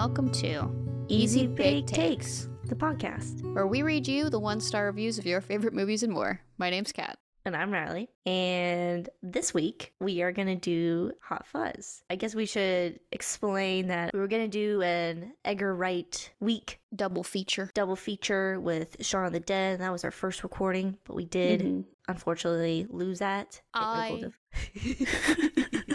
welcome to Easy Bake Takes, the podcast. where we read you the one star reviews of your favorite movies and more. My name's Kat. And I'm Ryley. And this week we are going to do Hot Fuzz. I guess we should explain that we were going to do an Edgar Wright week Double feature. double feature with Shaun of the Dead. And that was our first recording, but we did Mhm. unfortunately lose that. I-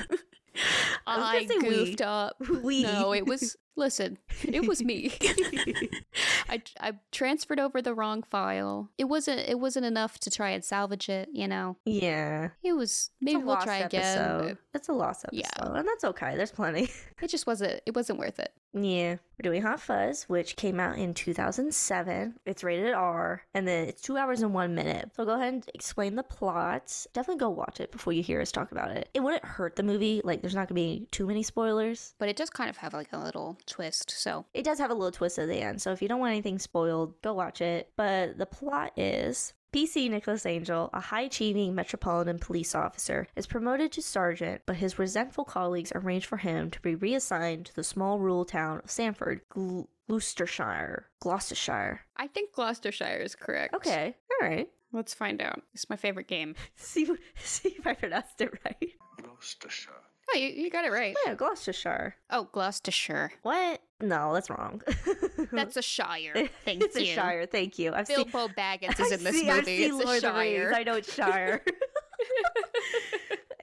I I, gonna we. goofed up. We. No, it was. Listen, it was me. I I transferred over the wrong file. It wasn't it wasn't enough to try and salvage it. You know, yeah. it was. Maybe we'll try again. episode. It's a lost episode. Yeah. And that's okay. There's plenty. It just wasn't. It wasn't worth it. Yeah, we're doing Hot Fuzz, which came out in 2007. It's rated R, and then it's two hours and one minute. So go ahead and explain the plot. Definitely go watch it before you hear us talk about it. It wouldn't hurt the movie. Like, there's not gonna be too many spoilers. But it does kind of have like a little twist. So It does have a little twist at the end, so if you don't want anything spoiled, go watch it. But the plot is. PC Nicholas Angel, a high achieving metropolitan police officer, is promoted to sergeant, but his resentful colleagues arrange for him to be reassigned to the small rural town of Sandford, Gl- Gloucestershire. Gloucestershire. I think Gloucestershire is correct. Okay, all right. Let's find out. It's my favorite game. See, see if I pronounced it right. Gloucestershire. Oh, you, you got it right. Yeah, Gloucestershire. Oh, Gloucestershire. What? No, that's wrong. That's a shire. Thank it's you. a shire. Thank you. I've seen. Bilbo Baggins is in this see, movie. see It's Lord a of the Rings. shire. I know it's Shire.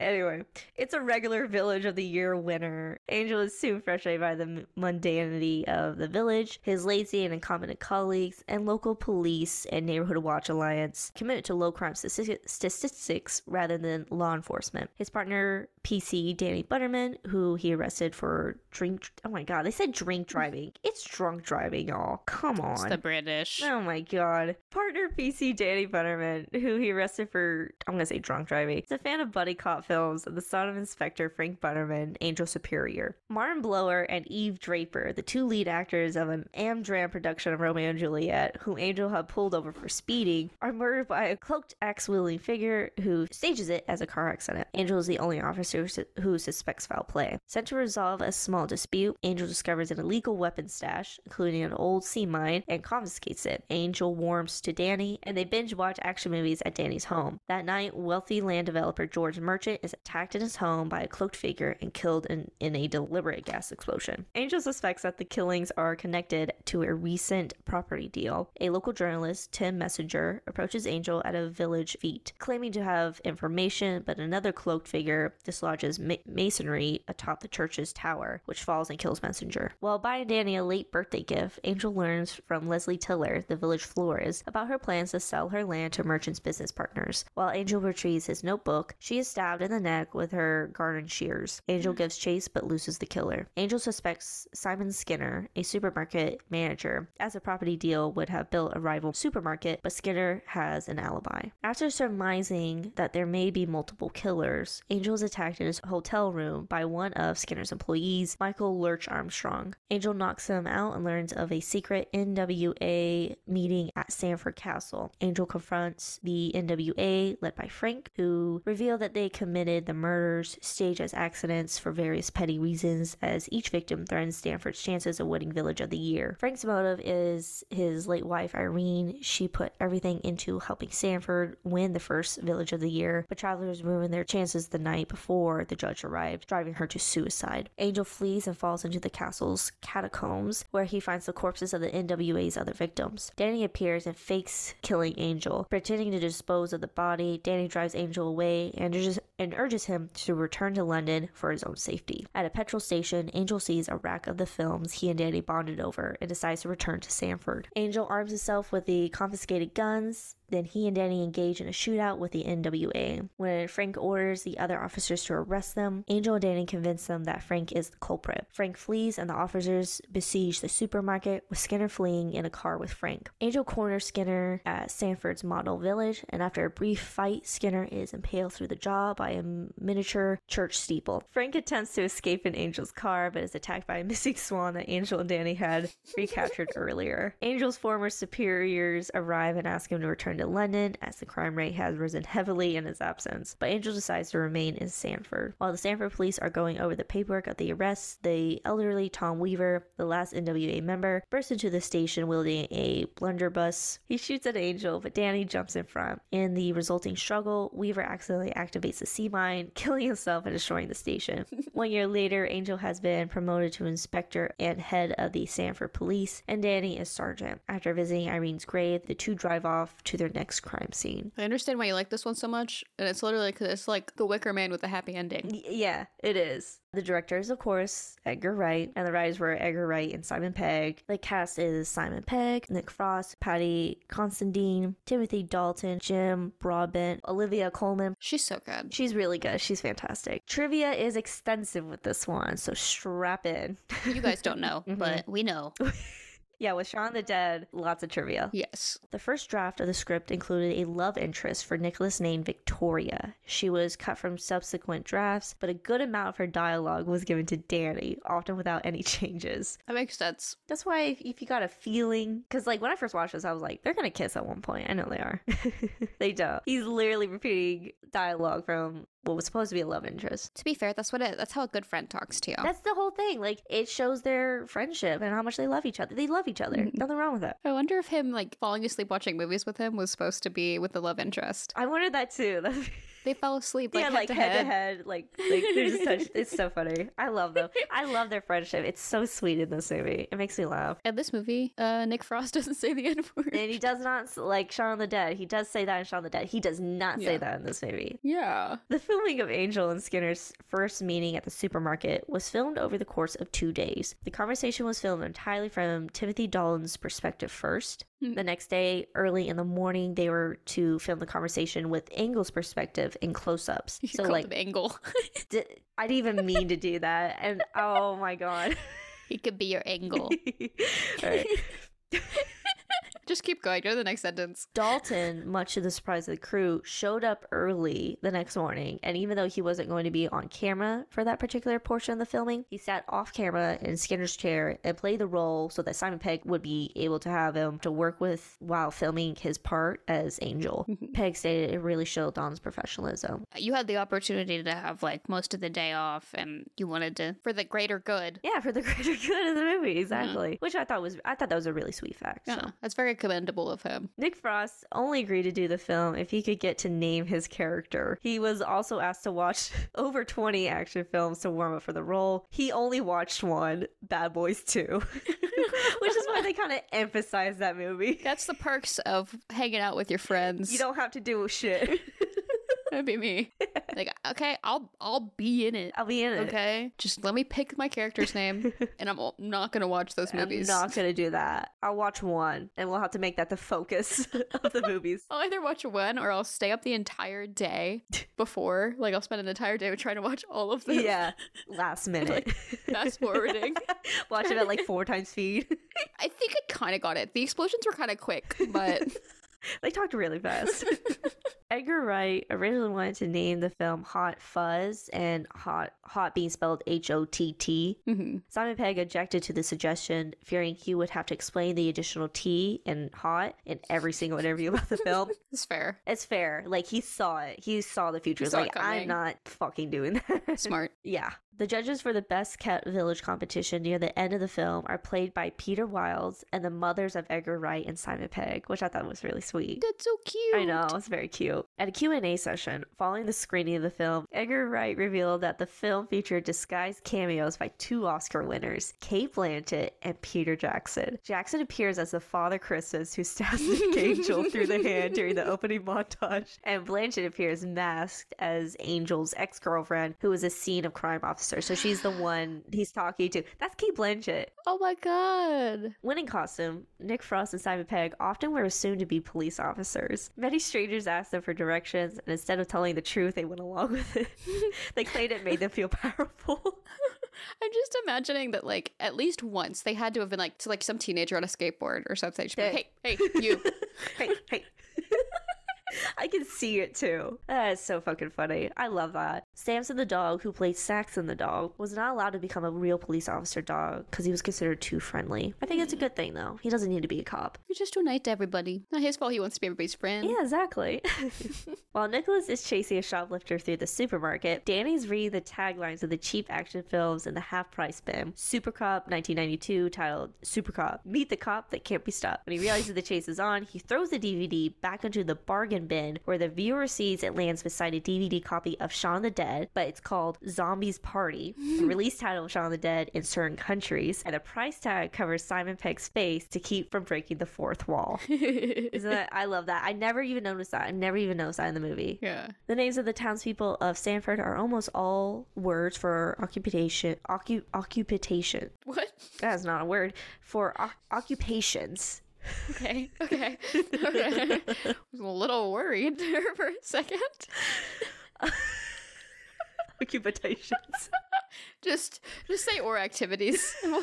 Anyway, it's a regular Village of the Year winner. Angel is soon frustrated by the mundanity of the village, his lazy and incompetent colleagues, and local police and Neighborhood Watch Alliance committed to low crime statistics rather than law enforcement. His partner, PC Danny Butterman, who he arrested for drink. Oh my god, they said drink driving. It's drunk driving, y'all. Come on. It's the British. Oh my god. Partner PC Danny Butterman, who he arrested for, I'm gonna say drunk driving. He's a fan of buddy cop films the son of Inspector Frank Butterman, Angel Superior. Martin Blower and Eve Draper, the two lead actors of an Amdram production of Romeo and Juliet, whom Angel had pulled over for speeding, are murdered by a cloaked axe wielding figure who stages it as a car accident. Angel is the only officer who suspects foul play. Sent to resolve a small dispute, Angel discovers an illegal weapon stash, including an old sea mine, and confiscates it. Angel warms to Danny, and they binge watch action movies at Danny's home. That night, wealthy land developer George Merchant is attacked in his home by a cloaked figure and killed in, in a deliberate gas explosion. Angel suspects that the killings are connected to a recent property deal. A local journalist, Tim Messenger, approaches Angel at a village fete, claiming to have information, but another cloaked figure dislodges ma- masonry atop the church's tower, which falls and kills Messenger. While buying Danny a late birthday gift, Angel learns from Leslie Tiller, the village florist, about her plans to sell her land to Merchant's business partners. While Angel retrieves his notebook, she is stabbed in the neck with her garden shears. Angel gives chase but loses the killer. Angel suspects Simon Skinner, a supermarket manager, as a property deal would have built a rival supermarket, but Skinner has an alibi. After surmising that there may be multiple killers, Angel is attacked in his hotel room by one of Skinner's employees, Michael Lurch Armstrong. Angel knocks him out and learns of a secret NWA meeting at Sandford Castle. Angel confronts the NWA, led by Frank, who reveal that they committed the murders staged as accidents for various petty reasons, as each victim threatens Sandford's chances of winning Village of the Year. Frank's motive is his late wife Irene. She put everything into helping Stanford win the first Village of the Year, but travelers ruined their chances the night before the judge arrived, driving her to suicide. Angel flees and falls into the castle's catacombs, where he finds the corpses of the NWA's other victims. Danny appears and fakes killing Angel. Pretending to dispose of the body, Danny drives Angel away and urges, and urges him to return to London for his own safety. At a petrol station, Angel sees a rack of the films he and Danny bonded over and decides to return to Sandford. Angel arms himself with the confiscated guns. Then he and Danny engage in a shootout with the NWA. When Frank orders the other officers to arrest them, Angel and Danny convince them that Frank is the culprit. Frank flees and the officers besiege the supermarket, with Skinner fleeing in a car with Frank. Angel corners Skinner at Sandford's model village, and after a brief fight, Skinner is impaled through the jaw by a miniature church steeple. Frank attempts to escape in Angel's car, but is attacked by a missing swan that Angel and Danny had recaptured earlier. Angel's former superiors arrive and ask him to return to to London as the crime rate has risen heavily in his absence. But Angel decides to remain in Sandford. While the Sandford police are going over the paperwork of the arrests, the elderly Tom Weaver, the last NWA member, bursts into the station wielding a blunderbuss. He shoots at Angel, but Danny jumps in front. In the resulting struggle, Weaver accidentally activates the sea mine, killing himself and destroying the station. One year later, Angel has been promoted to inspector and head of the Sandford police, and Danny is sergeant. After visiting Irene's grave, the two drive off to their next crime scene. I understand why you like this one so much, and it's literally because it's like The Wicker Man with a happy ending. Y- yeah, it is. The director is, of course, Edgar Wright, and the writers were Edgar Wright and Simon Pegg. The cast is Simon Pegg, Nick Frost, Paddy Considine, Timothy Dalton, Jim Broadbent, Olivia Colman. She's so good. She's really good. She's fantastic. Trivia is extensive with this one, so strap in. You guys don't know, Mhm. but we know. yeah, with Shaun the Dead, lots of trivia. Yes. The first draft of the script included a love interest for Nicholas named Victoria. She was cut from subsequent drafts, but a good amount of her dialogue was given to Danny, often without any changes. That makes sense. That's why if, if you got a feeling, because like when I first watched this, I was like, they're gonna kiss at one point. I know they are. they don't. He's literally repeating dialogue from what was supposed to be a love interest. To be fair, that's what it that's how a good friend talks to you. That's the whole thing. Like it shows their friendship and how much they love each other. They love each other. Mhm. Nothing wrong with that. I wonder if him like falling asleep watching movies with him was supposed to be with the love interest. I wondered that too. They fell asleep like, yeah, head, like to head head. to head, like like they're just touched. It's so funny. I love them. I love their friendship. It's so sweet in this movie. It makes me laugh. In this movie, uh, Nick Frost doesn't say the N word. And he does not like Shaun of the Dead. He does say that in Shaun of the Dead. He does not say Yeah. that in this movie. Yeah. The filming of Angel and Skinner's first meeting at the supermarket was filmed over the course of two days. The conversation was filmed entirely from Timothy Dalton's perspective first. Hmm. The next day, early in the morning, they were to film the conversation with Angel's perspective in close ups. So, like, Angle. d- I didn't even mean to do that. And oh my God. he could be your Angle. All right. Just keep going. Go to the next sentence. Dalton, much to the surprise of the crew, showed up early the next morning. And even though he wasn't going to be on camera for that particular portion of the filming, he sat off camera in Skinner's chair and played the role so that Simon Pegg would be able to have him to work with while filming his part as Angel. Pegg stated it really showed Don's professionalism. You had the opportunity to have like most of the day off, and you wanted to for the greater good. Yeah, for the greater good of the movie, uh-huh. exactly. Which I thought was I thought that was a really sweet fact. Yeah, So. that's very commendable of him. Nick Frost only agreed to do the film if he could get to name his character. He was also asked to watch over 20 action films to warm up for the role. He only watched one, Bad Boys 2, which is why they kind of emphasize that movie. That's the perks of hanging out with your friends. You don't have to do shit. That'd be me. Like, okay, I'll I'll be in it. I'll be in it. Okay, just let me pick my character's name, and I'm not gonna watch those movies. I'm not gonna do that. I'll watch one, and we'll have to make that the focus of the movies. I'll either watch one or I'll stay up the entire day before. Like, I'll spend an entire day trying to watch all of them. yeah, last minute. fast forwarding. Watch it at like four times speed. I think I kind of got it. The explosions were kind of quick, but They talked really fast. Edgar Wright originally wanted to name the film Hot Fuzz and Hot Hot being spelled H O T T. Mhm. Simon Pegg objected to the suggestion, fearing he would have to explain the additional T in hot in every single interview about the film. it's fair. It's fair. Like he saw it. He saw the future. He saw like, I'm not fucking doing that. Smart. Yeah. The judges for the Best Kept Village competition near the end of the film are played by Peter Wilds and the mothers of Edgar Wright and Simon Pegg, which I thought was really sweet. That's so cute. I know, it's very cute. At a Q&A session, following the screening of the film, Edgar Wright revealed that the film featured disguised cameos by two Oscar winners, Cate Blanchett and Peter Jackson. Jackson appears as the Father Christmas who stabs the angel through the hand during the opening montage, and Blanchett appears masked as Angel's ex-girlfriend, who is a scene of crime officer. So she's the one he's talking to. That's Cate Blanchett. Oh my god. Winning costume, Nick Frost and Simon Pegg often were assumed to be police officers. Many strangers asked them for directions, and instead of telling the truth, they went along with it. they claimed it made them feel powerful. I'm just imagining that, like, at least once they had to have been like to like some teenager on a skateboard or something. She'd be like, hey, hey, you. hey, hey. I can see it too. That is so fucking funny. I love that. Samson the dog, who played Saxon the dog, was not allowed to become a real police officer dog because he was considered too friendly. I think it's a good thing though. He doesn't need to be a cop. You're just too nice to everybody. Not his fault he wants to be everybody's friend. Yeah, exactly. While Nicholas is chasing a shoplifter through the supermarket, Danny's reading the taglines of the cheap action films in the half price bin. Super Cop 1992, titled Super Cop Meet the Cop That Can't Be Stopped. When he realizes the chase is on, he throws the DVD back into the bargain bin where the viewer sees it lands beside a DVD copy of Shaun the Dead, but it's called Zombies Party, the release title of Shaun the Dead in certain countries, and the price tag covers Simon Pegg's face to keep from breaking the fourth wall. Isn't that, I love that. I never even noticed that. I never even noticed that in the movie. yeah. The names of the townspeople of Sandford are almost all words for occupation. Occu- occupation. What? That is not a word for o- occupations. Okay. Okay. okay. I was a little worried there for a second. Occupations. Just, just say or activities. you know,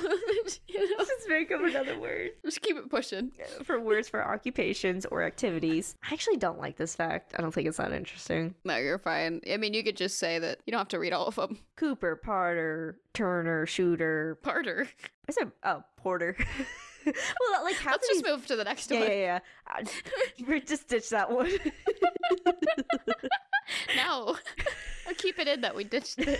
Just make up another word just keep it pushing. for words for occupations or activities. I actually don't like this fact. I don't think it's that interesting. No, you're fine. I mean, you could just say that you don't have to read all of them. Cooper, Potter, Turner, Shooter. Parter. I said, oh, Porter. well, like half Let's just these- move to the next Yeah, one. yeah, yeah. Uh, We're just ditch that one. No, I'll keep it in that we ditched it.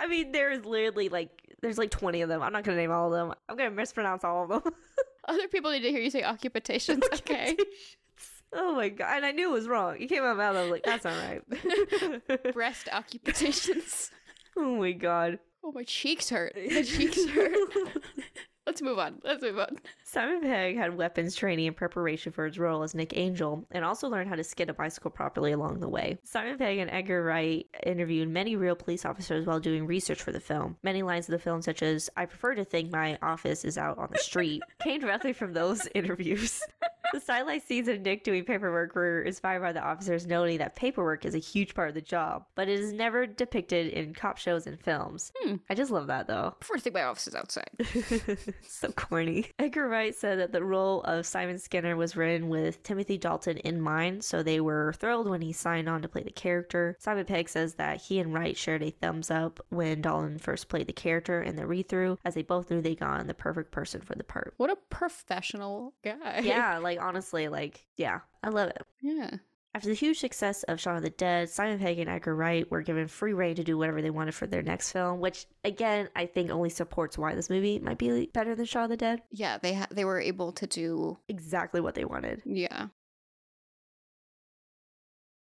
I mean, there's literally like there's like 20 of them. I'm not gonna name all of them. I'm gonna mispronounce all of them. Other people need to hear you say occupations. Okay. oh my god! And I knew it was wrong. It came out of my mouth. I was like, that's not right. Breast occupations. oh my god. Oh, my cheeks hurt. My cheeks hurt. Let's move on. Let's move on. Simon Pegg had weapons training in preparation for his role as Nick Angel and also learned how to skid a bicycle properly along the way. Simon Pegg and Edgar Wright interviewed many real police officers while doing research for the film. Many lines of the film, such as, I prefer to think my office is out on the street, came directly from those interviews. The stylized scenes of Nick doing paperwork were inspired by the officers noting that paperwork is a huge part of the job, but it is never depicted in cop shows and films. Hmm. I just love that though. Prefer to think my office is outside. so corny. Edgar Wright said that the role of Simon Skinner was written with Timothy Dalton in mind, so they were thrilled when he signed on to play the character. Simon Pegg says that he and Wright shared a thumbs up when Dalton first played the character in the read through, as they both knew they got the perfect person for the part. What a professional guy. Yeah, like honestly, like, yeah, I love it. Yeah. After the huge success of Shaun of the Dead, Simon Pegg and Edgar Wright were given free reign to do whatever they wanted for their next film, which again I think only supports why this movie might be better than Shaun of the Dead. Yeah, they ha- they were able to do Exactly what they wanted. yeah.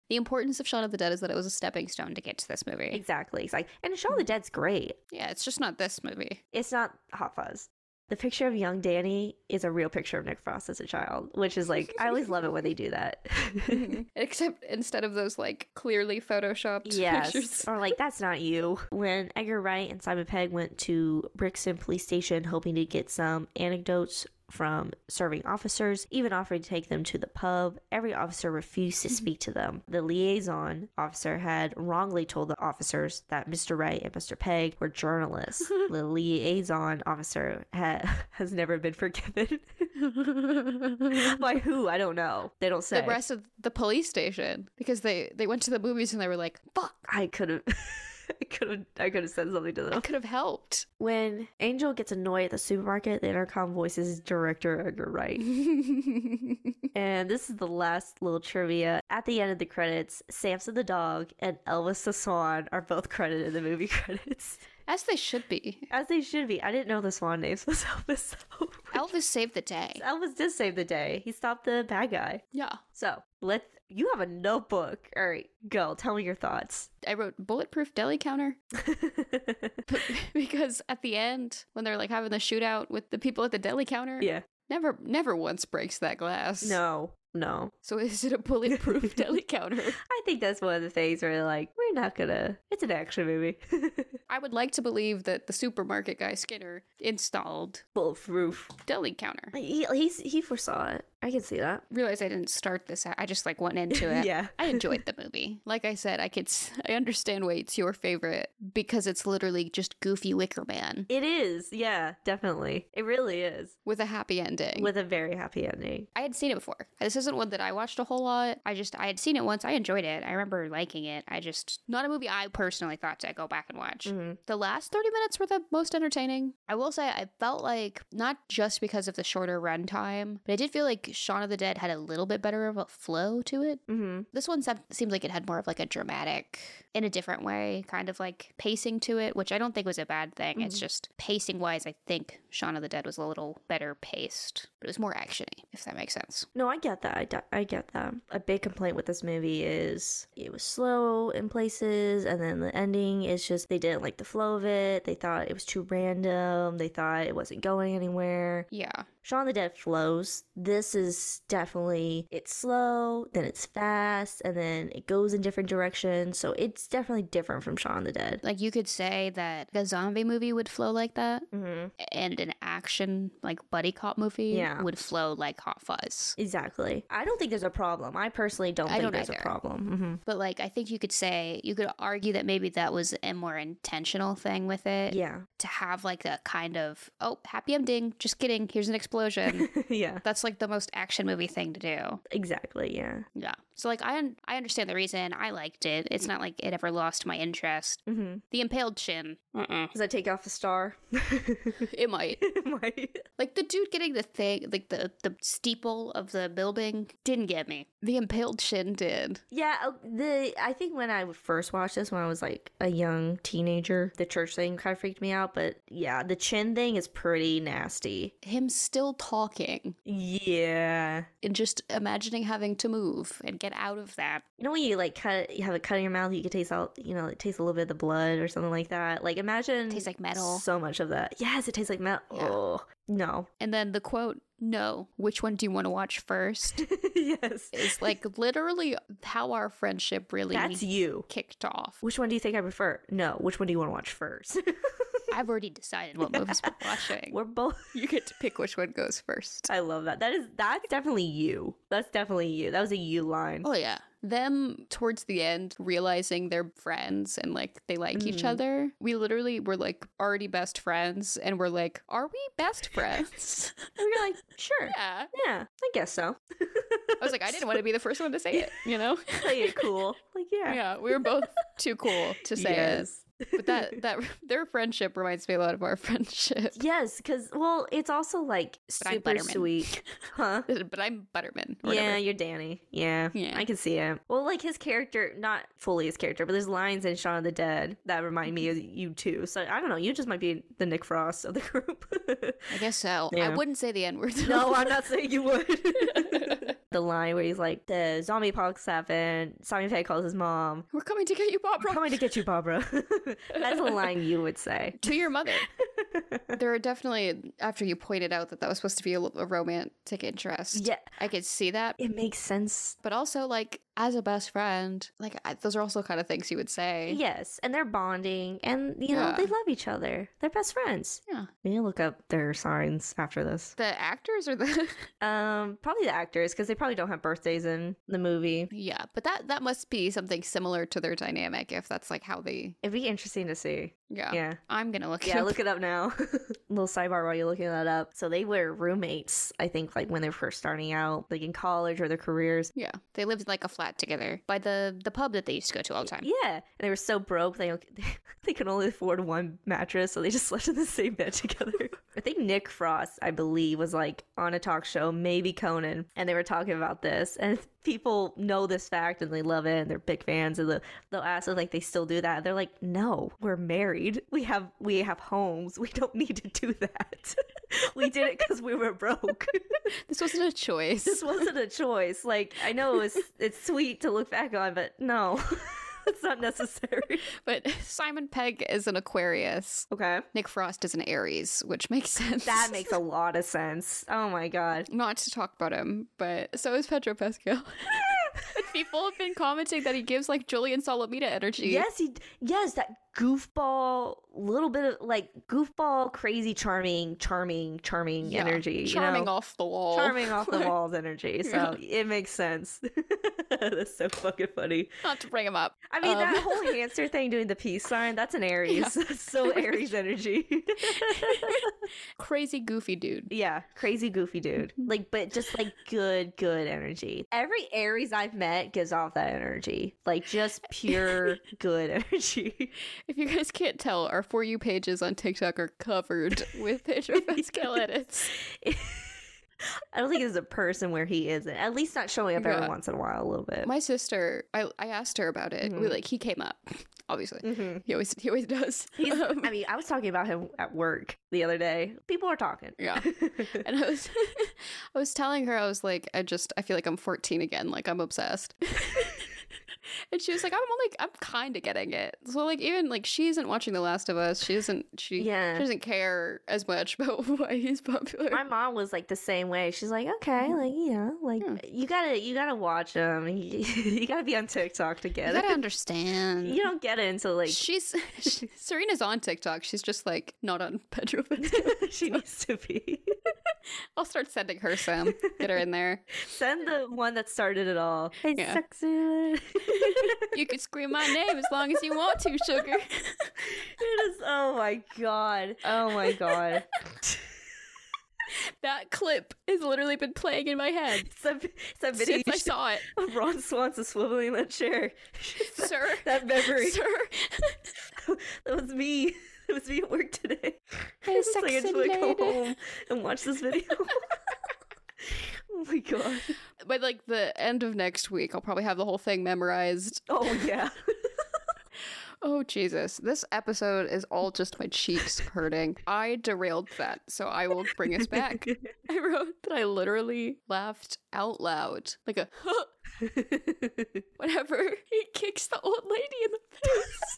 The importance of Shaun of the Dead is that it was a stepping stone to get to this movie. Exactly. It's like, and Shaun of the mm. Dead's great. Yeah, it's just not this movie. It's not Hot Fuzz. The picture of young Danny is a real picture of Nick Frost as a child, which is like I always love it when they do that. Except instead of those like clearly photoshopped yes, pictures. or like that's not you. When Edgar Wright and Simon Pegg went to Brixton Police Station hoping to get some anecdotes from serving officers, even offered to take them to the pub. Every officer refused to mm-hmm. speak to them. The liaison officer had wrongly told the officers that Mr. Wright and Mr. Pegg were journalists. the liaison officer ha- has never been forgiven. By who? I don't know. They don't say. the rest of the police station because they they went to the movies and they were like, "Fuck, I could have. I could have. I could have said something to them. I could have helped." When Angel gets annoyed at the supermarket, the intercom voices director Edgar Wright. And this is the last little trivia. At the end of the credits, Samson the dog and Elvis the swan are both credited in the movie credits. As they should be. As they should be. I didn't know the swan names was Elvis. though. Elvis saved the day. Elvis did save the day. He stopped the bad guy. Yeah. So let's. You have a notebook. All right, go. Tell me your thoughts. I wrote bulletproof deli counter because at the end when they're like having the shootout with the people at the deli counter, yeah. never never once breaks that glass. No. No. So is it a bulletproof deli counter? I think that's one of the things where like we're not gonna. It's an action movie. I would like to believe that the supermarket guy Skinner installed Bulletproof. deli counter. He he foresaw it. I can see that. Realize I didn't start this. I just like went into it. yeah. I enjoyed the movie. Like I said, I could I understand why it's your favorite because it's literally just goofy Wicker Man It is. Yeah, definitely. It really is. with a happy ending. With a very happy ending. I had seen it before. This isn't one that I watched a whole lot. I just I had seen it once. I enjoyed it. I remember liking it. I just not a movie I personally thought to go back and watch. hmm The last 30 minutes were the most entertaining. I will say I felt like not just because of the shorter runtime, but I did feel like Shaun of the Dead had a little bit better of a flow to it. hmm This one se- seemed like it had more of like a dramatic, in a different way, kind of like pacing to it, which I don't think was a bad thing. It's Mhm. just pacing wise, I think Shaun of the Dead was a little better paced, but it was more actiony, if that makes sense. No, I get that. I, I get that. A big complaint with this movie is it was slow in places, and then the ending is just they didn't like the flow of it. They thought it was too random. They thought it wasn't going anywhere. Yeah. Shaun the Dead flows. This is definitely it's slow, then it's fast, and then it goes in different directions. So it's definitely different from Shaun the Dead. Like you could say that a zombie movie would flow like that, Mm-hmm. and an action like buddy cop movie Yeah. would flow like Hot Fuzz. Exactly. I don't think there's a problem. I personally don't I think don't there's either. a problem. Mm-hmm. But like I think you could say you could argue that maybe that was a more intentional thing with it Yeah. to have like a kind of oh happy ending. Just kidding. Here's an explosion. yeah. That's like the most action movie thing to do. Exactly. Yeah. Yeah. So like I un- I understand the reason I liked it. It's not like it ever lost my interest. Mm-hmm. The impaled chin. Uh-uh. Does that take off a star? It might. it might. Like the dude getting the thing, like the the steeple of the building, didn't get me. The impaled shin did. Yeah, uh, the I think when I first watched this when I was like a young teenager, the church thing kind of freaked me out. But yeah, the chin thing is pretty nasty. Him still talking Yeah, and just imagining having to move and get out of that. you know when you like cut, you have a cut in your mouth, you can taste out, you know, it tastes a little bit of the blood or something like that. Like imagine Tastes like metal. So much of that. Yes, it tastes like metal. Yeah. Oh no. And then the quote, "No, which one do you want to watch first? yes, is like literally how our friendship really that's you. kicked off. Which one do you think I prefer? No, which one do you want to watch first? I've already decided what movies we're watching. We're both. You get to pick which one goes first. I love that. That is that's definitely you. That's definitely you. That was a you line. Oh yeah. Them towards the end realizing they're friends and like they like each Mhm. other. We literally were like already best friends and we're like, are we best friends? And we're like, sure, yeah. yeah, I guess so. I was like, I didn't want to be the first one to say it, you know? play it cool. Like, yeah, yeah, we were both too cool to say it. But that that their friendship reminds me a lot of our friendship. yes, because well, it's also like But I'm super sweet, huh? But I'm Butterman. Yeah, whatever. you're Danny. Yeah, Yeah. I can see it. Well, like his character, not fully his character, but there's lines in Shaun of the Dead that remind me of mm-hmm. you too. So I don't know. You just might be the Nick Frost of the group. I guess so. I wouldn't say the N word. no, I'm not saying you would. The line where he's like, "The zombie apocalypse happened." Simon Pegg calls his mom. We're coming to get you, Barbara. I'm coming to get you, Barbara. That's a line you would say. to your mother. there are definitely after you pointed out that that was supposed to be a, a romantic interest. Yeah, I could see that, it makes sense. but also like as a best friend, like I, those are also kind of things you would say. Yes, and they're bonding, and you know Yeah. they love each other. They're best friends. Yeah. We need to look up their signs after this. The actors or the Um, probably the actors because they probably don't have birthdays in the movie. yeah, but that that must be something similar to their dynamic if that's like how they. It'd be interesting to see. Yeah, Yeah. I'm gonna look. Yeah, it up. look it up now. Little sidebar while you're looking that up. So they were roommates, I think, like when they were first starting out, like in college or their careers. Yeah, they lived like a flat together by the the pub that they used to go to all the time. Yeah, and they were so broke they they could only afford one mattress, so they just slept in the same bed together. I think Nick Frost, I believe, was like on a talk show, maybe Conan, and they were talking about this, and people know this fact and they love it, and they're big fans, and they'll, they'll ask if like they still do that. They're like, no, we're married, we have we have homes, we don't need to do that. we did it because we were broke. This wasn't a choice. this wasn't a choice. Like I know it's it's sweet to look back on, but no. It's not necessary. but Simon Pegg is an Aquarius. Okay. Nick Frost is an Aries, which makes sense. That makes a lot of sense. Oh my god. not to talk about him, but so is Pedro Pascal. people have been commenting that he gives like Julian Solomita energy. Yes, he yes, that goofball, little bit of like goofball, crazy, charming, charming, charming Yeah, energy. charming you know? off the wall. charming off the walls energy. So Yeah. it makes sense. That's so fucking funny. Not to bring him up. I mean, Um, that whole hamster thing doing the peace sign, that's an Aries. That's so Aries energy. Crazy goofy dude. yeah, crazy goofy dude. Like, but just like good, good energy. Every Aries I've met gives off that energy. Like, just pure good energy. If you guys can't tell, our For You pages on TikTok are covered with Pedro Pascal edits. I don't think there's a person where he isn't. At least not showing up every once in a while, a little bit. My sister, I, I asked her about it. We Mhm. like he came up, obviously. Mhm. He always he always does. Um, I mean, I was talking about him at work the other day. People are talking. Yeah. and I was I was telling her I was like I just I feel like I'm 14 again, like I'm obsessed. And she was like I'm only I'm kind of getting it. So like even like she isn't watching The Last of Us. She doesn't she Yeah. she doesn't care as much about why he's popular. My mom was like the same way. She's like, okay, like you know, like Yeah. you gotta you gotta watch them. You, you gotta be on TikTok to you get gotta understand. You don't get it until like She's she, Serena's on TikTok. She's just like not on Pedro she needs to be. I'll start sending her some. Get her in there. Send the one that started it all. Hey, Yeah. sexy. You can scream my name as long as you want to, sugar. it is. Oh my god. Oh my god. That clip has literally been playing in my head It's a, it's a video since I saw it. should- of Ron Swanson swiveling in that chair. Sir. that memory. Sir. that was me. It was me at work today. Hey, It's like I sexy just want to go home and watch this video. oh my god. By like the end of next week, I'll probably have the whole thing memorized. Oh yeah. Oh Jesus. This episode is all just my cheeks hurting. I derailed that, so I will bring us back. I wrote that I literally laughed out loud. Like a whenever he kicks the old lady in the face.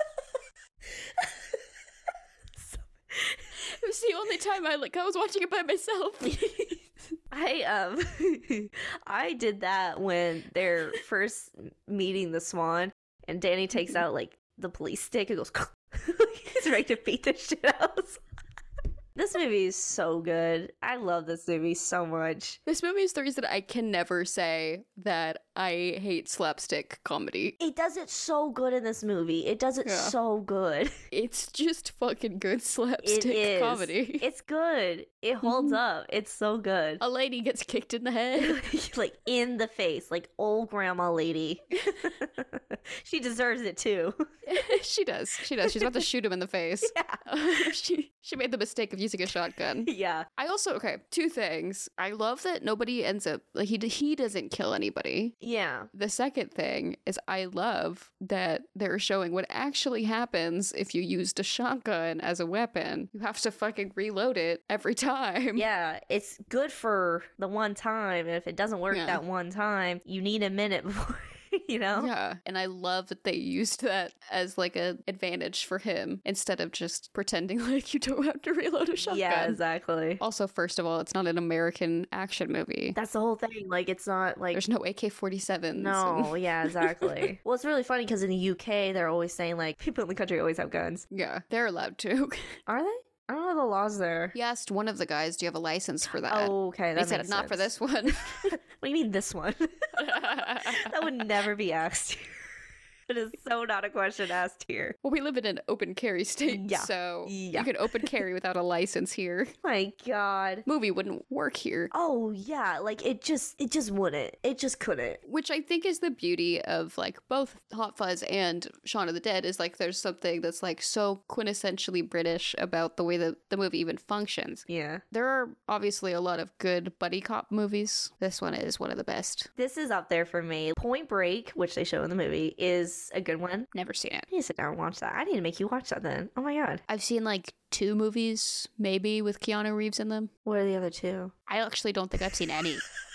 It was the only time I like I was watching it by myself. I um I did that when they're first meeting the swan and Danny takes out like the police stick and goes he's ready to beat the shit out. This movie is so good. I love this movie so much. This movie is the reason I can never say that I hate slapstick comedy. It does it so good in this movie. It does it Yeah. so good. It's just fucking good slapstick It is. comedy. It's good. It holds Mhm. up. It's so good. A lady gets kicked in the head. like in the face, like old grandma lady. she deserves it too. she does. She does. She's about to shoot him in the face. Yeah. she she made the mistake of using a shotgun. Yeah. I also okay, two things. I love that nobody ends up like he he doesn't kill anybody. Yeah. The second thing is I love that they're showing what actually happens if you used a shotgun as a weapon. You have to fucking reload it every time. Yeah. It's good for the one time. And if it doesn't work Yeah. that one time, you need a minute before, you know? Yeah, and I love that they used that as like an advantage for him instead of just pretending like you don't have to reload a shotgun. Yeah, exactly. Also, first of all, it's not an American action movie. That's the whole thing. Like, it's not like. There's no AK 47s. no, yeah, exactly. well, it's really funny because in the UK, they're always saying, like, people in the country always have guns. Yeah, they're allowed to. Are they? I don't know the laws there. he asked one of the guys, Do you have a license for that? Oh, okay. they That said, makes Not for this one. what do you mean this one? that would never be asked It is so not a question asked here. well, we live in an open carry state, Yeah. so Yeah. you can open carry without a license here. My God. Movie wouldn't work here. Oh yeah, like it just it just wouldn't. It just couldn't. which I think is the beauty of like both Hot Fuzz and Shaun of the Dead is like there's something that's like so quintessentially British about the way that the movie even functions. Yeah. There are obviously a lot of good buddy cop movies. This one is one of the best. This is up there for me. Point Break, which they show in the movie, is a good one. Never seen it. I need to sit down and watch that. I need to make you watch that then. Oh my god. I've seen like two movies, maybe with Keanu Reeves in them. What are the other two? I actually don't think I've seen any.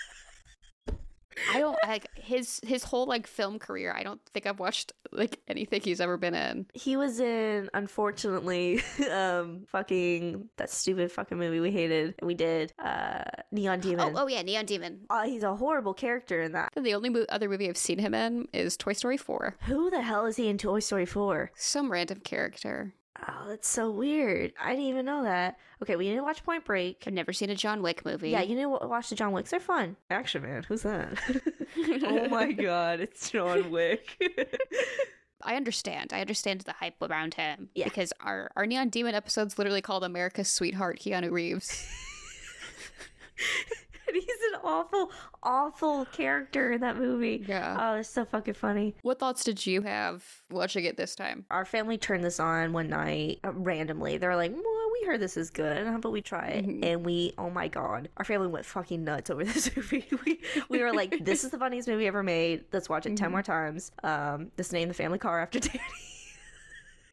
I don't like his his whole like film career. I don't think I've watched like anything he's ever been in. He was in, unfortunately, um, fucking that stupid fucking movie we hated. We did, uh, Neon Oh, Demon. oh yeah, Neon Demon. Uh, he's a horrible character in that. The only mo- other movie I've seen him in is Toy Story 4. Who the hell is he in Toy Story 4? Some random character. Oh, that's so weird. I didn't even know that. Okay, we need to watch Point Break. I've never seen a John Wick movie. Yeah, you need to watch the John Wicks. They're fun. Action Man. Who's that? oh my god, it's John Wick. I understand. I understand the hype around him Yeah. because our our Neon Demon episode's literally called America's Sweetheart Keanu Reeves. and he's an awful, awful character in that movie. Yeah. Oh, it's so fucking funny. what thoughts did you have watching it this time? Our family turned this on one night uh, randomly. They were like, well, we heard this is good. How about we try it? Mhm. And we, oh my God, our family went fucking nuts over this movie. we, we were like, this is the funniest movie ever made. Let's watch it 10 Mhm. more times. Um, This name the family car after Danny.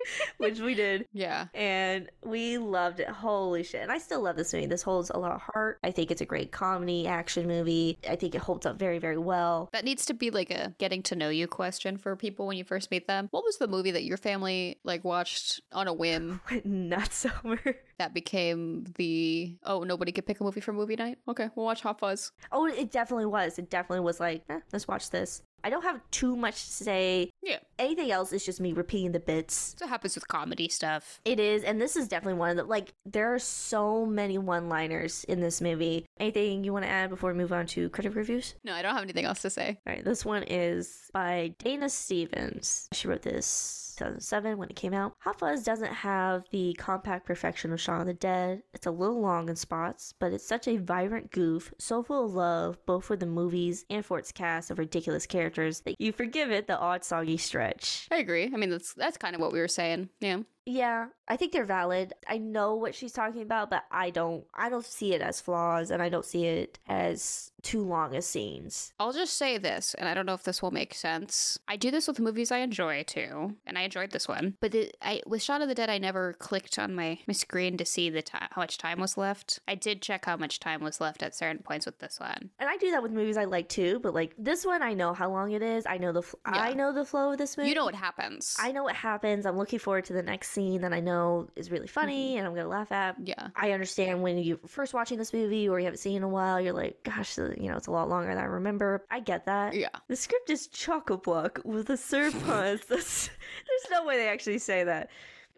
Which we did. Yeah. and we loved it. Holy shit. And I still love this movie. This holds a lot of heart. I think it's a great comedy action movie. I think it holds up very, very well. That needs to be like a getting to know you question for people when you first meet them. What was the movie that your family like watched on a whim nuts over. That became the oh nobody could pick a movie for movie night? Okay, we'll watch Hot Fuzz. Oh, it definitely was. It definitely was like, eh, let's watch this. I don't have too much to say. Yeah. Anything else is just me repeating the bits. So happens with comedy stuff. It is, and this is definitely one of the like. There are so many one-liners in this movie. Anything you want to add before we move on to critic reviews? No, I don't have anything else to say. All right, this one is by Dana Stevens. She wrote this 2007 when it came out. Hot Fuzz doesn't have the compact perfection of Shaun of the Dead. It's a little long in spots, but it's such a vibrant goof, so full of love, both for the movies and for its cast of ridiculous characters, that you forgive it the odd soggy stretch. I agree. I mean that's that's kind of what we were saying. Yeah. Yeah, I think they're valid. I know what she's talking about, but I don't I don't see it as flaws and I don't see it as too long as scenes. I'll just say this, and I don't know if this will make sense. I do this with movies I enjoy too, and I enjoyed this one. But the, I with Shaun of the Dead, I never clicked on my, my screen to see the time how much time was left. I did check how much time was left at certain points with this one. And I do that with movies I like too, but like this one I know how long it is. I know the fl- I know the flow of this movie. You know what happens. I know what happens. I'm looking forward to the next scene that I know is really funny mm-hmm. and I'm to laugh at. yeah. I understand when you're first watching this movie or you haven't seen it in a while, you're like, gosh, uh, you know, it's a lot longer than I remember. I get that. Yeah. The script is chock a block with a. That's, there's no way they actually say that.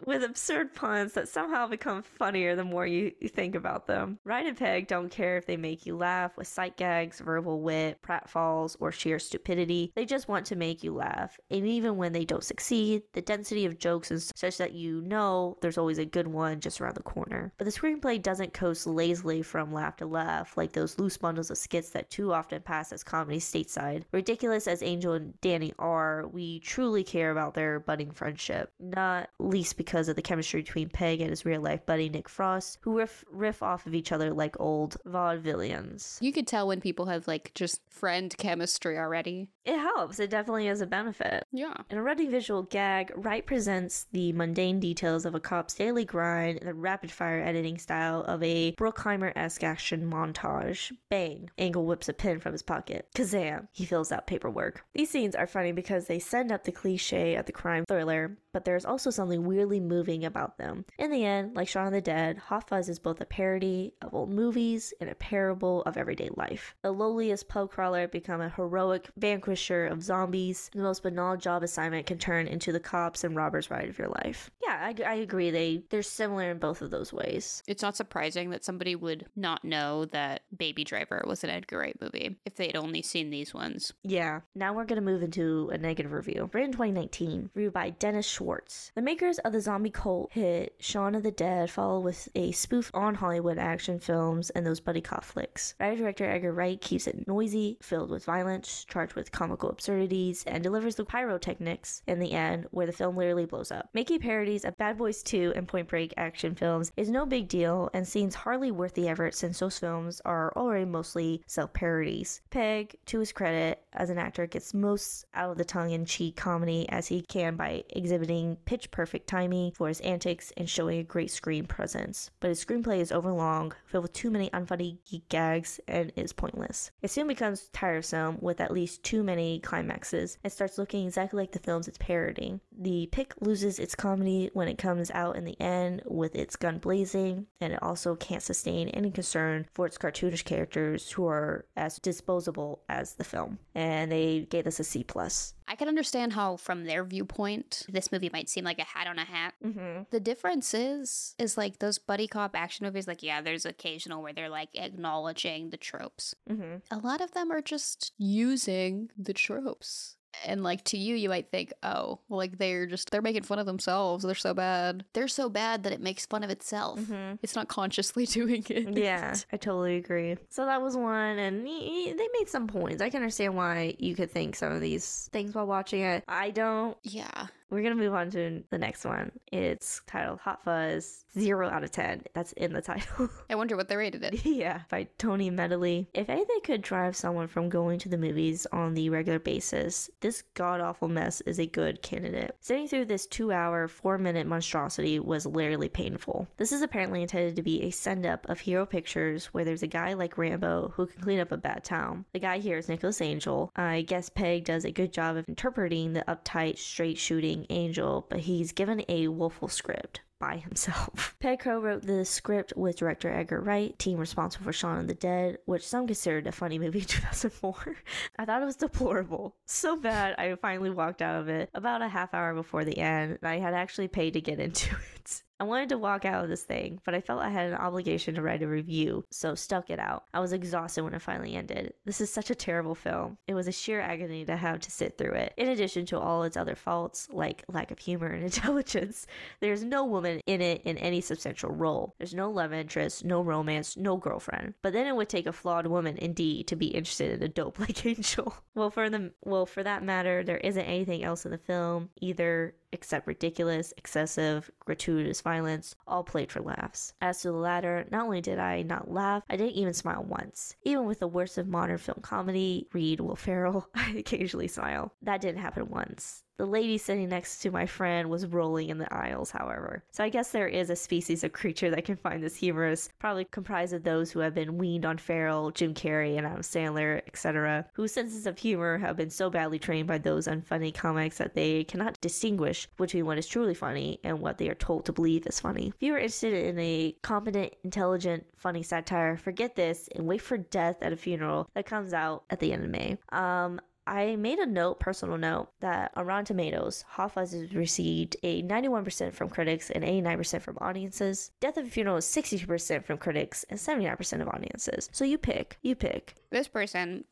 With absurd puns that somehow become funnier the more you, you think about them. Ryan and Pegg don't care if they make you laugh with sight gags, verbal wit, pratfalls, or sheer stupidity. They just want to make you laugh. And even when they don't succeed, the density of jokes is such that you know there's always a good one just around the corner. But the screenplay doesn't coast lazily from laugh to laugh like those loose bundles of skits that too often pass as comedy stateside. Ridiculous as Angel and Danny are, we truly care about their budding friendship, not least because of the chemistry between Pegg and his real life buddy Nick Frost, who riff, riff off of each other like old vaudevillians. You could tell when people have like just friend chemistry already. It helps, it definitely is a benefit. Yeah. In a running visual gag, Wright presents the mundane details of a cop's daily grind in the rapid fire editing style of a Bruckheimer esque action montage. Bang! Angle whips a pen from his pocket. Kazam! He fills out paperwork. These scenes are funny because they send up the cliche of the crime thriller, but there's also something weirdly moving about them. In the end, like Shaun of the Dead, Hot Fuzz is both a parody of old movies and a parable of everyday life. The lowliest pub crawler become a heroic vanquisher of zombies. The most banal job assignment can turn into the cops and robbers ride of your life. Yeah, I, I agree. They they're similar in both of those ways. It's not surprising that somebody would not know that Baby Driver was an Edgar Wright movie if they'd only seen these ones. Yeah. Now we're gonna move into a negative review. Written 2019, reviewed by Dennis Schwartz. The makers of the zombie cult hit Shaun of the Dead followed with a spoof on Hollywood action films and those buddy cop flicks. Writer director Edgar Wright keeps it noisy, filled with violence, charged with comical absurdities, and delivers the pyrotechnics in the end, where the film literally blows up. Making parodies of Bad Boys 2 and Point Break action films is no big deal and seems hardly worth the effort since those films are already mostly self parodies. Pegg, to his credit as an actor, gets most out of the tongue in cheek comedy as he can by exhibiting pitch perfect timing For his antics and showing a great screen presence, but his screenplay is overlong, filled with too many unfunny geek gags, and is pointless. It soon becomes tiresome with at least too many climaxes and starts looking exactly like the films it's parodying. The pick loses its comedy when it comes out in the end with its gun blazing, and it also can't sustain any concern for its cartoonish characters who are as disposable as the film. And they gave this a C plus. I can understand how, from their viewpoint, this movie might seem like a hat on a hat. Mm-hmm. The difference is, is like those buddy cop action movies. Like, yeah, there's occasional where they're like acknowledging the tropes. Mm-hmm. A lot of them are just using the tropes. And like to you, you might think, oh, well, like they're just they're making fun of themselves. They're so bad. They're so bad that it makes fun of itself. Mm-hmm. It's not consciously doing it. Yeah, I totally agree. So that was one, and they made some points. I can understand why you could think some of these things while watching it. I don't. Yeah. We're gonna move on to the next one. It's titled Hot Fuzz, zero out of ten. That's in the title. I wonder what they rated it. yeah, by Tony Medley. If anything could drive someone from going to the movies on the regular basis, this god awful mess is a good candidate. Sitting through this two hour, four minute monstrosity was literally painful. This is apparently intended to be a send up of hero pictures where there's a guy like Rambo who can clean up a bad town. The guy here is Nicholas Angel. I guess Pegg does a good job of interpreting the uptight, straight shooting Angel, but he's given a woeful script by himself. Pegg Crow wrote the script with director Edgar Wright, team responsible for Shaun of the Dead, which some considered a funny movie in 2004. I thought it was deplorable. So bad, I finally walked out of it about a half hour before the end, and I had actually paid to get into it. I wanted to walk out of this thing, but I felt I had an obligation to write a review, so stuck it out. I was exhausted when it finally ended. This is such a terrible film. It was a sheer agony to have to sit through it. In addition to all its other faults, like lack of humor and intelligence, there's no woman in it in any substantial role. There's no love interest, no romance, no girlfriend. But then it would take a flawed woman indeed to be interested in a dope like Angel. Well, for the well, for that matter, there isn't anything else in the film either except ridiculous, excessive, gratuitous violence, all played for laughs. As to the latter, not only did I not laugh, I didn't even smile once. Even with the worst of modern film comedy, read Will Ferrell, I occasionally smile. That didn't happen once. The lady sitting next to my friend was rolling in the aisles, however. So I guess there is a species of creature that can find this humorous, probably comprised of those who have been weaned on Ferrell, Jim Carrey, and Adam Sandler, etc., whose senses of humor have been so badly trained by those unfunny comics that they cannot distinguish between what is truly funny and what they are told to believe is funny. If you are interested in a competent, intelligent, funny satire, forget this and wait for Death at a Funeral that comes out at the end of May. Um, I made a note, personal note, that on Rotten Tomatoes, Hot has received a 91% from critics and 89% from audiences. Death of a Funeral is 62% from critics and 79% of audiences. So you pick, you pick. This person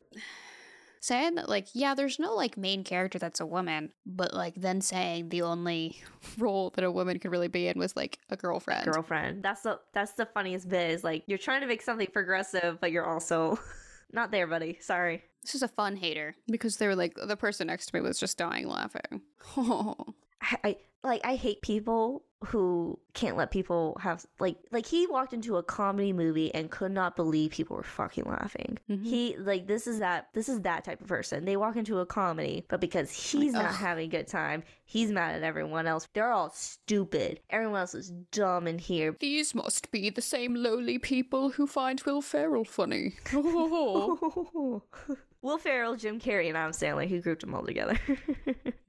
saying that, like, yeah, there's no like main character that's a woman, but like then saying the only role that a woman could really be in was like a girlfriend. Girlfriend. That's the that's the funniest bit. Is like you're trying to make something progressive, but you're also not there, buddy. Sorry. This is a fun hater because they were like the person next to me was just dying laughing. Oh. I, I like I hate people who can't let people have like like he walked into a comedy movie and could not believe people were fucking laughing. Mhm. He like this is that this is that type of person. They walk into a comedy, but because he's Like, not ugh. having a good time, he's mad at everyone else. They're all stupid. Everyone else is dumb in here. These must be the same lowly people who find Will Ferrell funny. Oh. Will Ferrell, Jim Carrey, and Adam Sandler, who grouped them all together.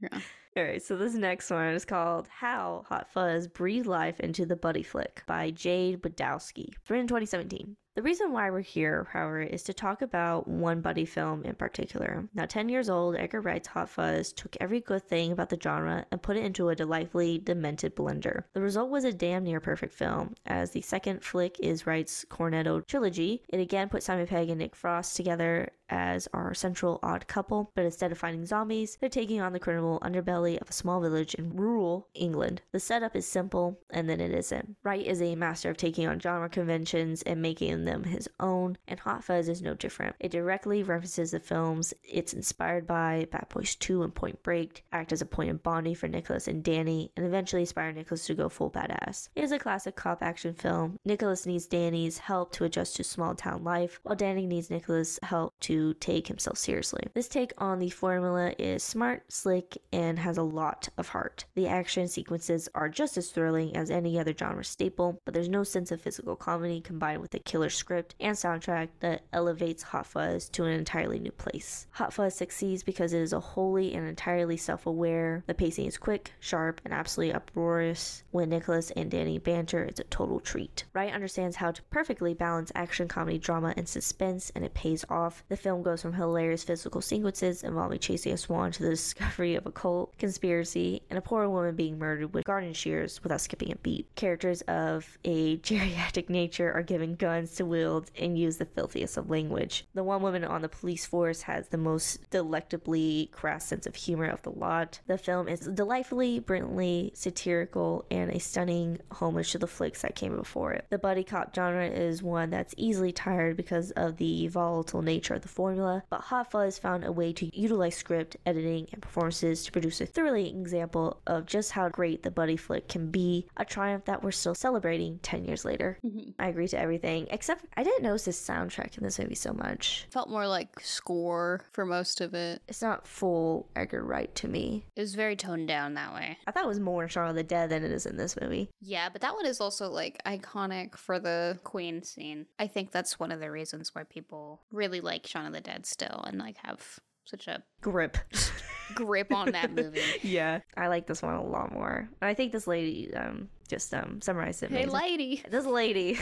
Yeah. All right, so this next one is called How Hot Fuzz Breathed Life into the Buddy Flick by Jade Badowski, written in 2017. The reason why we're here, however, is to talk about one buddy film in particular. Now, 10 years old, Edgar Wright's Hot Fuzz took every good thing about the genre and put it into a delightfully demented blender. The result was a damn near perfect film. As the second flick is Wright's Cornetto trilogy, it again put Simon Pegg and Nick Frost together as our central odd couple, but instead of fighting zombies, they're taking on the criminal underbelly of a small village in rural England. The setup is simple, and then it isn't. Wright is a master of taking on genre conventions and making them his own, and Hot Fuzz is no different. It directly references the films it's inspired by, Bad Boys 2 and Point Break, act as a point of bonding for Nicholas and Danny, and eventually inspire Nicholas to go full badass. It is a classic cop action film. Nicholas needs Danny's help to adjust to small town life, while Danny needs Nicholas' help to take himself seriously. This take on the formula is smart, slick, and has a lot of heart. The action sequences are just as thrilling as any other genre staple, but there's no sense of physical comedy combined with a killer script and soundtrack that elevates Hot Fuzz to an entirely new place. Hot Fuzz succeeds because it is a wholly and entirely self aware. The pacing is quick, sharp, and absolutely uproarious. When Nicholas and Danny banter, it's a total treat. Wright understands how to perfectly balance action, comedy, drama, and suspense, and it pays off. The film goes from hilarious physical sequences involving chasing a swan to the discovery of a cult conspiracy and a poor woman being murdered with garden shears without skipping a beat. Characters of a geriatric nature are given guns to wield and use the filthiest of language. The one woman on the police force has the most delectably crass sense of humor of the lot. The film is delightfully, brilliantly satirical and a stunning homage to the flicks that came before it. The buddy cop genre is one that's easily tired because of the volatile nature of the formula, but Hot Fuzz found a way to utilize script, editing, and performances to produce a thrilling example of just how great the buddy flick can be, a triumph that we're still celebrating 10 years later. Mm-hmm. I agree to everything, except I didn't notice the soundtrack in this movie so much. Felt more like score for most of it. It's not full Edgar Wright to me. It was very toned down that way. I thought it was more Shaun of the Dead than it is in this movie. Yeah, but that one is also like iconic for the Queen scene. I think that's one of the reasons why people really like Shaun of the Dead still and like have such a Grip. grip on that movie. yeah. I like this one a lot more. I think this lady um just um summarized it. Hey, amazing. lady. This lady.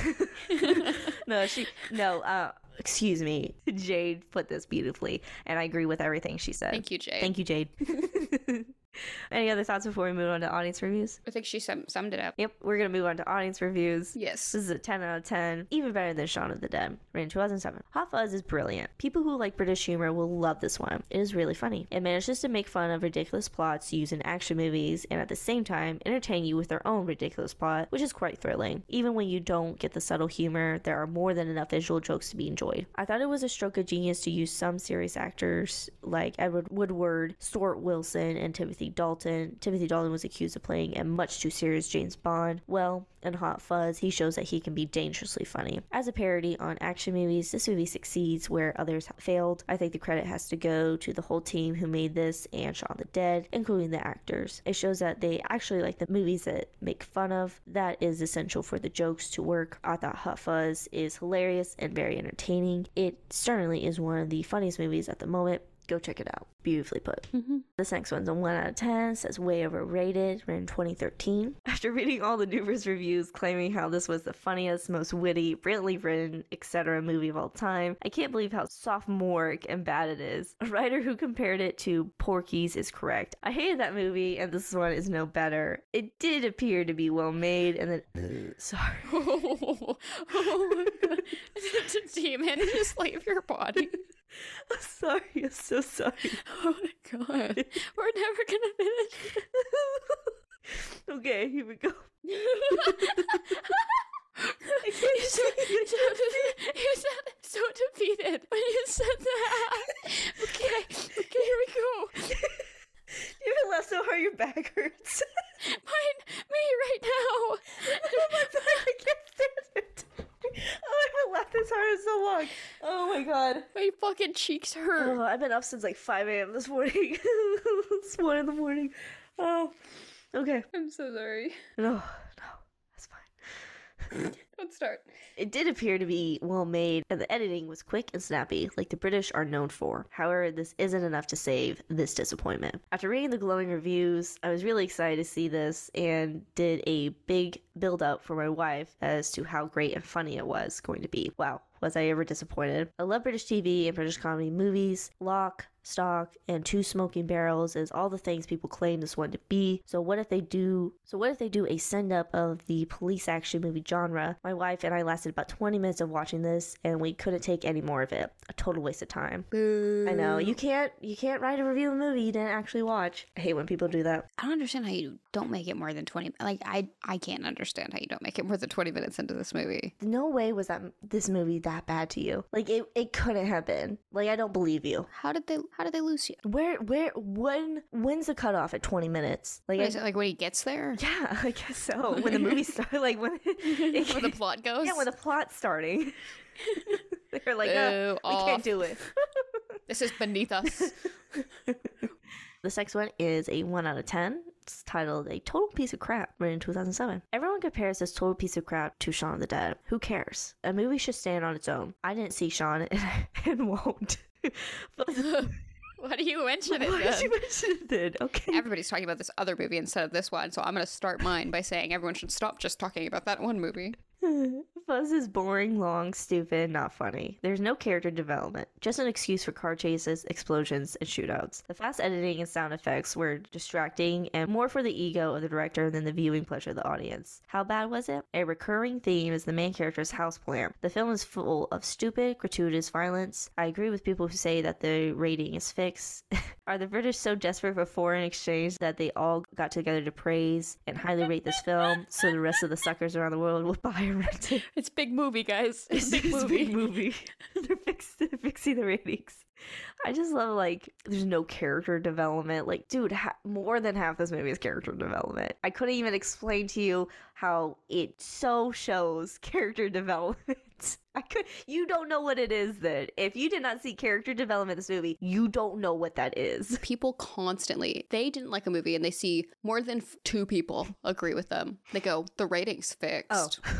no, she no, uh excuse me. Jade put this beautifully and I agree with everything she said. Thank you, Jade. Thank you, Jade. Any other thoughts before we move on to audience reviews? I think she sum- summed it up. Yep, we're gonna move on to audience reviews. Yes. This is a 10 out of 10, even better than Shaun of the Dead, in 2007. Hot Fuzz is brilliant. People who like British humor will love this one. It is really funny. It manages to make fun of ridiculous plots used in action movies and at the same time entertain you with their own ridiculous plot, which is quite thrilling. Even when you don't get the subtle humor, there are more than enough visual jokes to be enjoyed. I thought it was a stroke of genius to use some serious actors like Edward Woodward, Stuart Wilson, and Timothy Dalton. Timothy Dalton was accused of playing a much too serious James Bond. Well, in Hot Fuzz, he shows that he can be dangerously funny. As a parody on action movies, this movie succeeds where others failed. I think the credit has to go to the whole team who made this and Shaun the Dead, including the actors. It shows that they actually like the movies that make fun of. That is essential for the jokes to work. I thought Hot Fuzz is hilarious and very entertaining. It certainly is one of the funniest movies at the moment. Go check it out. Beautifully put. Mm-hmm. This next one's a 1 out of 10, says way overrated, written in 2013. After reading all the numerous reviews claiming how this was the funniest, most witty, brilliantly written, etc. movie of all time, I can't believe how sophomoric and bad it is. A writer who compared it to Porky's is correct. I hated that movie, and this one is no better. It did appear to be well made, and then. sorry. oh, my god. It's a demon. Just leave your body. I'm sorry. I'm so sorry. Oh my god. We're never gonna finish. okay, here we go. you, sound, you, sounded, you sounded so defeated when you said that. Okay, okay, here we go. You laughed so hard your back hurts. Mine, me right now. oh my god, I can't stand it. Oh, I haven't laughed this hard in so long. Oh my god. My fucking cheeks hurt. Oh, I've been up since like 5 a.m. this morning. it's 1 in the morning. Oh, okay. I'm so sorry. No, no, that's fine. Don't start. It did appear to be well made, and the editing was quick and snappy, like the British are known for. However, this isn't enough to save this disappointment. After reading the glowing reviews, I was really excited to see this and did a big build up for my wife as to how great and funny it was going to be. Wow, was I ever disappointed? I love British TV and British comedy movies. Lock, stock, and two smoking barrels is all the things people claim this one to be. So what if they do? So what if they do a send up of the police action movie genre? My wife and I lasted about 20 minutes of watching this, and we couldn't take any more of it. A total waste of time. I know you can't you can't write a review of a movie you didn't actually watch. I hate when people do that. I don't understand how you don't make it more than 20 like I I can't understand how you don't make it more than 20 minutes into this movie. No way was that this movie that bad to you. Like it, it couldn't have been. Like I don't believe you. How did they how did they lose you? Where where when when's the cutoff at 20 minutes? Like I, is it like when he gets there? yeah, I guess so. When the movie starts, like when Where the plot goes? yeah, when the plot's starting. They're like, oh, we can't do it. This is beneath us. This next one is a 1 out of 10. It's titled A Total Piece of Crap, written in 2007. Everyone compares this total piece of crap to Shaun of the Dead. Who cares? A movie should stand on its own. I didn't see Shaun and, and won't. Why do you mention it why did you mention it? Okay. Everybody's talking about this other movie instead of this one, so I'm going to start mine by saying everyone should stop just talking about that one movie. Fuzz is boring, long, stupid, not funny. There's no character development, just an excuse for car chases, explosions, and shootouts. The fast editing and sound effects were distracting and more for the ego of the director than the viewing pleasure of the audience. How bad was it? A recurring theme is the main character's house plan. The film is full of stupid, gratuitous violence. I agree with people who say that the rating is fixed. Are the British so desperate for foreign exchange that they all got together to praise and highly rate this film so the rest of the suckers around the world will buy and rent it? It's big movie, guys. It's big a movie. big movie. they're, fix- they're fixing the ratings. I just love like there's no character development. Like, dude, ha- more than half this movie is character development. I couldn't even explain to you how it so shows character development. I could. You don't know what it is. Then, if you did not see character development in this movie, you don't know what that is. People constantly, they didn't like a movie and they see more than f- two people agree with them. They go, the rating's fixed. Oh,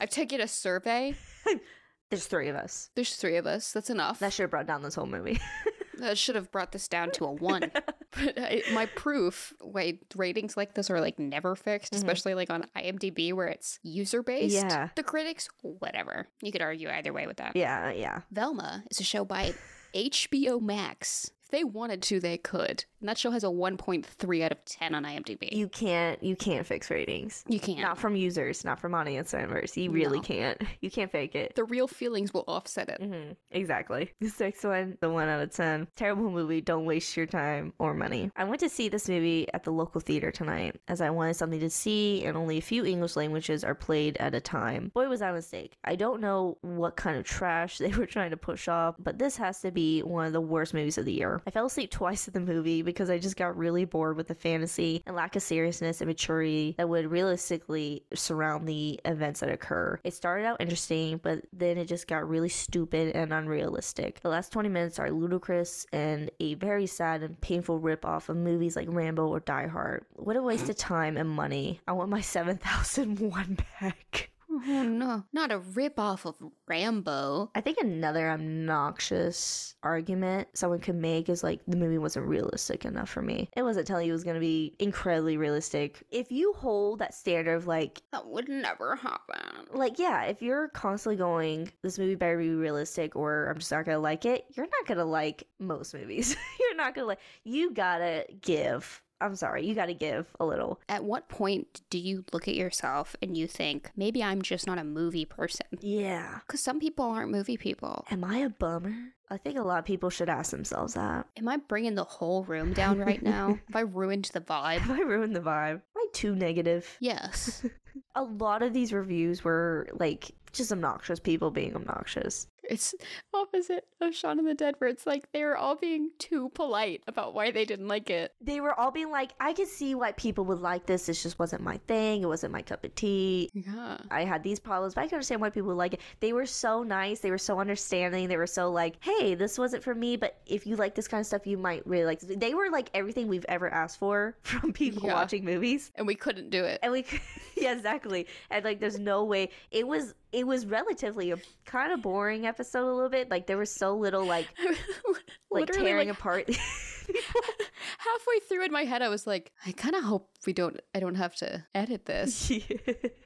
I've taken a survey. there's three of us. There's three of us. That's enough. That should have brought down this whole movie. That should have brought this down to a one. but I, my proof, wait, ratings like this are like never fixed, Mhm. especially like on IMDb where it's user based. Yeah. The critics, whatever. You could argue either way with that. yeah, yeah. Velma is a show by HBO Max. They wanted to, they could. And that show has a 1.3 out of 10 on IMDb. You can't. You can't fix ratings. You can't. Not from users, not from audience members. You really No. can't. You can't fake it. the real feelings will offset it. hmm Exactly. This next one, the one out of 10. Terrible movie. Don't waste your time or money. I went to see this movie at the local theater tonight as I wanted something to see, and only a few English languages are played at a time. Boy, was that a mistake. I don't know what kind of trash they were trying to push off, but this has to be one of the worst movies of the year. I fell asleep twice at the movie because I just got really bored with the fantasy and lack of seriousness and maturity that would realistically surround the events that occur. It started out interesting, but then it just got really stupid and unrealistic. The last 20 minutes are ludicrous and a very sad and painful rip off of movies like Rambo or Die Hard. What a waste of time and money. I want my 7001 back. Oh no, not a ripoff of Rambo. I think another obnoxious argument someone could make is like the movie wasn't realistic enough for me. It wasn't telling you it was going to be incredibly realistic. If you hold that standard of like, That would never happen. like yeah, if you're constantly going, this movie better be realistic or I'm just not going to like it, you're not going to like most movies. you're not going to like, you gotta give. I'm sorry, you gotta give a little. At what point do you look at yourself and you think, maybe I'm just not a movie person? Yeah. Because some people aren't movie people. Am I a bummer? I think a lot of people should ask themselves that. Am I bringing the whole room down right now? Have I ruined the vibe? Have I ruined the vibe? Am I too negative? Yes. a lot of these reviews were like just obnoxious people being obnoxious. It's opposite of Shaun of the Dead, where it's like they were all being too polite about why they didn't like it. They were all being like, I could see why people would like this. This just wasn't my thing. It wasn't my cup of tea. Yeah. I had these problems, but I can understand why people would like it. They were so nice. They were so understanding. They were so like, hey, this wasn't for me, but if you like this kind of stuff, you might really like this. They were like everything we've ever asked for from people Yeah. watching movies. And we couldn't do it. And we, yeah, exactly. And like, there's no way it was. It was relatively a kind of boring episode a little bit. Like there was so little like like Literally, tearing like, apart. halfway through in my head, I was like, I kind of hope we don't. I don't have to edit this.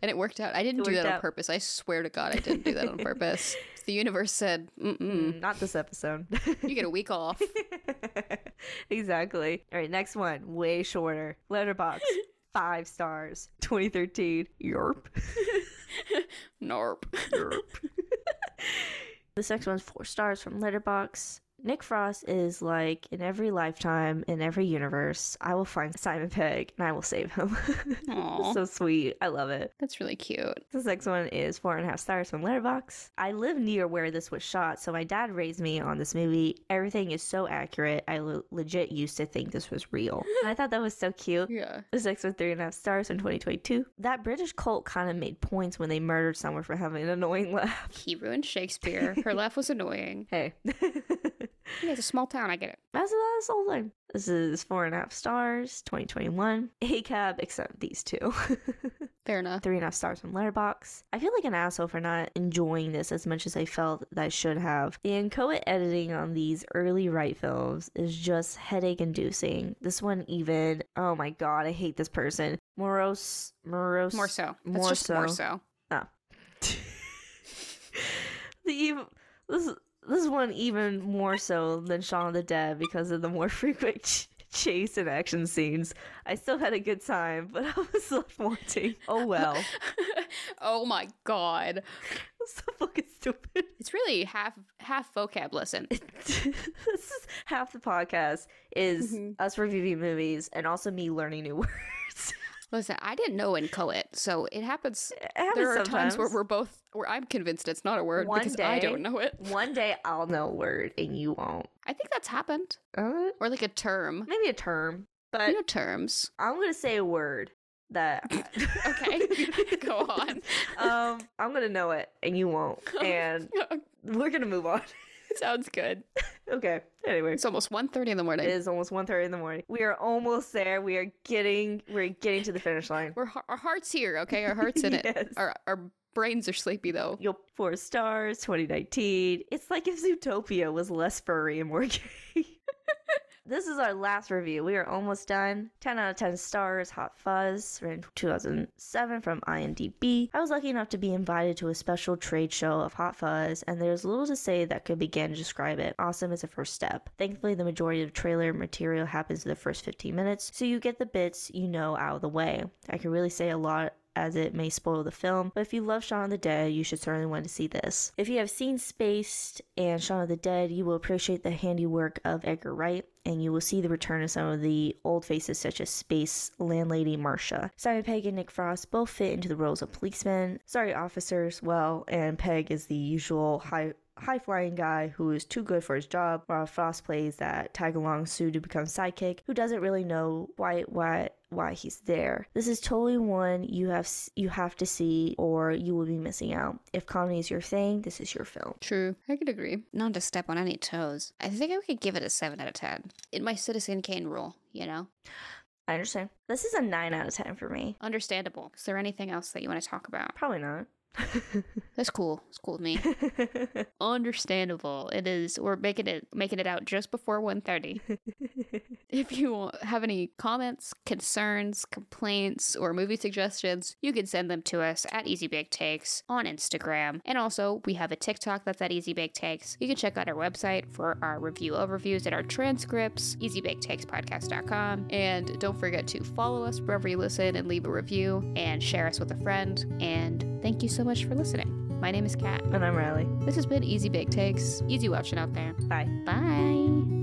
And it worked out. I didn't It do that on purpose. I swear to God, I didn't do that on purpose. The universe said, Mm-mm, Mm, not this episode. "You get a week off." exactly. All right, next one, way shorter. Letterboxd, five stars. 2013. Yerp. Norp. Yerp. this next one's four stars from Letterboxd. Nick Frost is like in every lifetime, in every universe, I will find Simon Pegg and I will save him. So sweet. I love it. That's really cute. This next one is four and a half stars from Letterboxd. I live near where this was shot, so my dad raised me on this movie. Everything is so accurate. I le- legit used to think this was real. And I thought that was so cute. Yeah. This next one, three and a half stars from 2022. That British cult kind of made points when they murdered someone for having an annoying laugh. He ruined Shakespeare. Her laugh was annoying. Hey. Yeah, it's a small town. I get it. That's that's the whole thing. This is four and a half stars, 2021. A cab, except these two. Fair enough. Three and a half stars from Letterboxd. I feel like an asshole for not enjoying this as much as I felt that I should have. The inchoate editing on these early Wright films is just headache inducing. This one even, oh my god, I hate this person. Morose, morose. More so. That's More just more so. so. Ah. the even this this one even more so than Shaun of the Dead because of the more frequent ch- chase and action scenes. I still had a good time, but I was left wanting. Oh well, oh my god. so fucking stupid. It's really half half vocab lesson. this is half the podcast is Mhm. us reviewing movies and also me learning new words. Listen, I didn't know inchoate, so it happens. It happens There are sometimes. times where we're both where I'm convinced it's not a word One because I don't know it. One day I'll know a word and you won't. I think that's happened. Uh, Or like a term. maybe a term, but You know terms. I'm gonna say a word that. Okay. Go on. Um, I'm gonna know it and you won't, and we're gonna move on. Sounds good. okay. Anyway, It's almost 1.30 in the morning. it is almost 1.30 in the morning. We are almost there. We are getting. We're getting to the finish line. We're our hearts here, okay? Our hearts in Yes. it. Our our brains are sleepy though. Yo, four stars, 2019. It's like if Zootopia was less furry and more gay. this is our last review. We are almost done. 10 out of 10 stars, Hot Fuzz, ran 2007 from IMDb. I was lucky enough to be invited to a special trade show of Hot Fuzz, and there's little to say that could begin to describe it. Awesome is a first step. Thankfully, the majority of trailer material happens in the first 15 minutes, so you get the bits you know out of the way. I can really say a lot as it may spoil the film, but if you love Shaun of the Dead, you should certainly want to see this. If you have seen Spaced and Shaun of the Dead, you will appreciate the handiwork of Edgar Wright, and you will see the return of some of the old faces such as Spaced landlady Marsha. Simon Pegg and Nick Frost both fit into the roles of policemen, sorry officers, well, and Pegg is the usual high high flying guy who is too good for his job, while Frost plays that tag along Sue to become sidekick who doesn't really know why why why he's there. This is totally one you have you have to see or you will be missing out. If comedy is your thing, this is your film. True. I could agree. Not to step on any toes. I think I could give it a 7 out of 10. In my Citizen Kane rule, you know? I understand. This is a 9 out of 10 for me. Understandable. Is there anything else that you want to talk about? Probably not. That's cool. It's cool with me. Understandable. It is. We're making it making it out just before 1.30. If you have any comments, concerns, complaints, or movie suggestions, you can send them to us at Easy Bake Takes on Instagram. And also, we have a TikTok that's at Easy Bake Takes. You can check out our website for our review overviews and our transcripts, easybaketakes.podcast.com. And don't forget to follow us wherever you listen and leave a review and share us with a friend. And thank you so much for listening. My name is Kat. and I'm Ryley. This has been Easy Bake Takes. Easy watching out there. Bye. Bye.